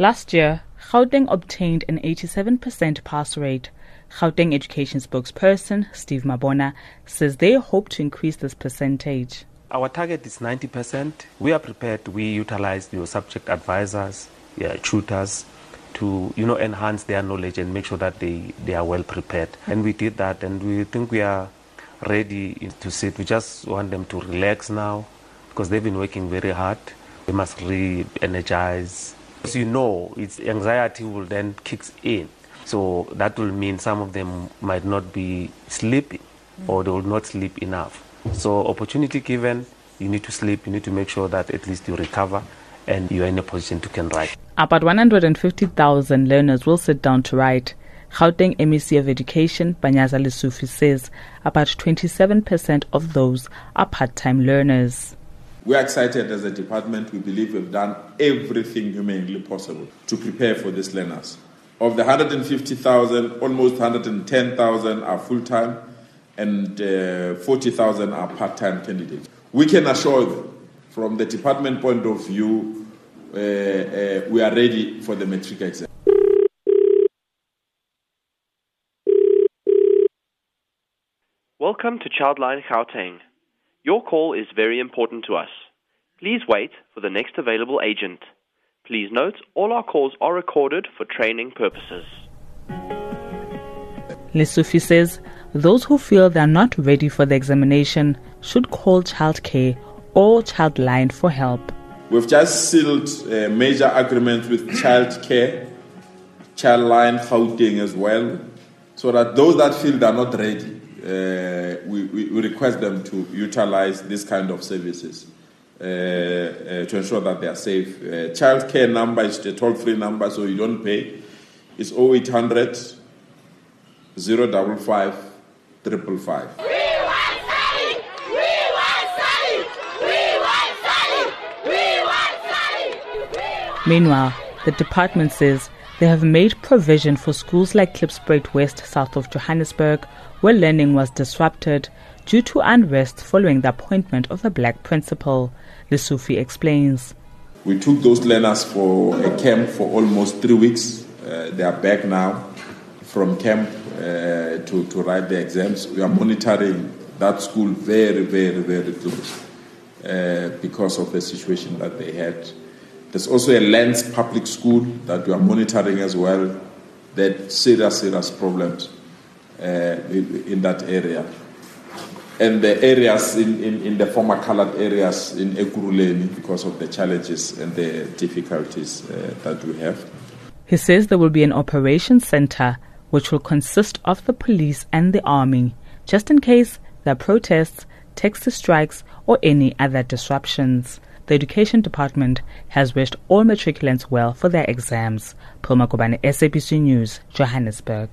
Last year, Gauteng obtained an 87% pass rate. Gauteng Education spokesperson Steve Mabona says they hope to increase this percentage. Our target is 90%. We are prepared. We utilize your subject advisors, yeah, tutors, to you know enhance their knowledge and make sure that they, they are well prepared. And we did that, and we think we are ready to sit. We just want them to relax now because they've been working very hard. They must re-energize. As you know, it's anxiety will then kicks in. So that will mean some of them might not be sleeping or they will not sleep enough. So opportunity given, you need to sleep, you need to make sure that at least you recover and you're in a position to can write. Ah, about 150,000 learners will sit down to write. Gauteng MEC of Education, Panyaza Lesufi, says about 27% of those are part-time learners. We are excited as a department. We believe we've done everything humanly possible to prepare for these learners. Of the 150,000, almost 110,000 are full-time and uh, 40,000 are part-time candidates. We can assure them, from the department point of view, uh, uh, we are ready for the matric exam. Welcome to Childline Gauteng. Your call is very important to us. Please wait for the next available agent. Please note all our calls are recorded for training purposes. Lesufi says those who feel they are not ready for the examination should call Child childcare or Childline for help. We've just sealed a major agreement with Child Childcare, Childline Gauteng as well, so that those that feel they're not ready, uh, we, we, we, request them to utilize this kind of services uh, uh, to ensure that they are safe. Uh, child care number is a toll free number, so you don't pay. It's 0800 055 555. Meanwhile, the department says they have made provision for schools like Klipspruit West, south of Johannesburg, where learning was disrupted due to unrest following the appointment of a black principal. Lesufi explains. We took those learners for a camp for almost three weeks. Uh, they are back now from camp uh, to, to write the exams. We are monitoring that school very, very, very close uh, because of the situation that they had. There's also a Lens public school that we are monitoring as well. That serious, serious problems uh, in, that area. And the areas in, in, in the former colored areas in Ekurhuleni because of the challenges and the difficulties uh, that we have. He says there will be an operations center which will consist of the police and the army, just in case there are protests, taxi strikes, or any other disruptions. The Education Department has wished all matriculants well for their exams. Pulma Kobane, SABC News, Johannesburg.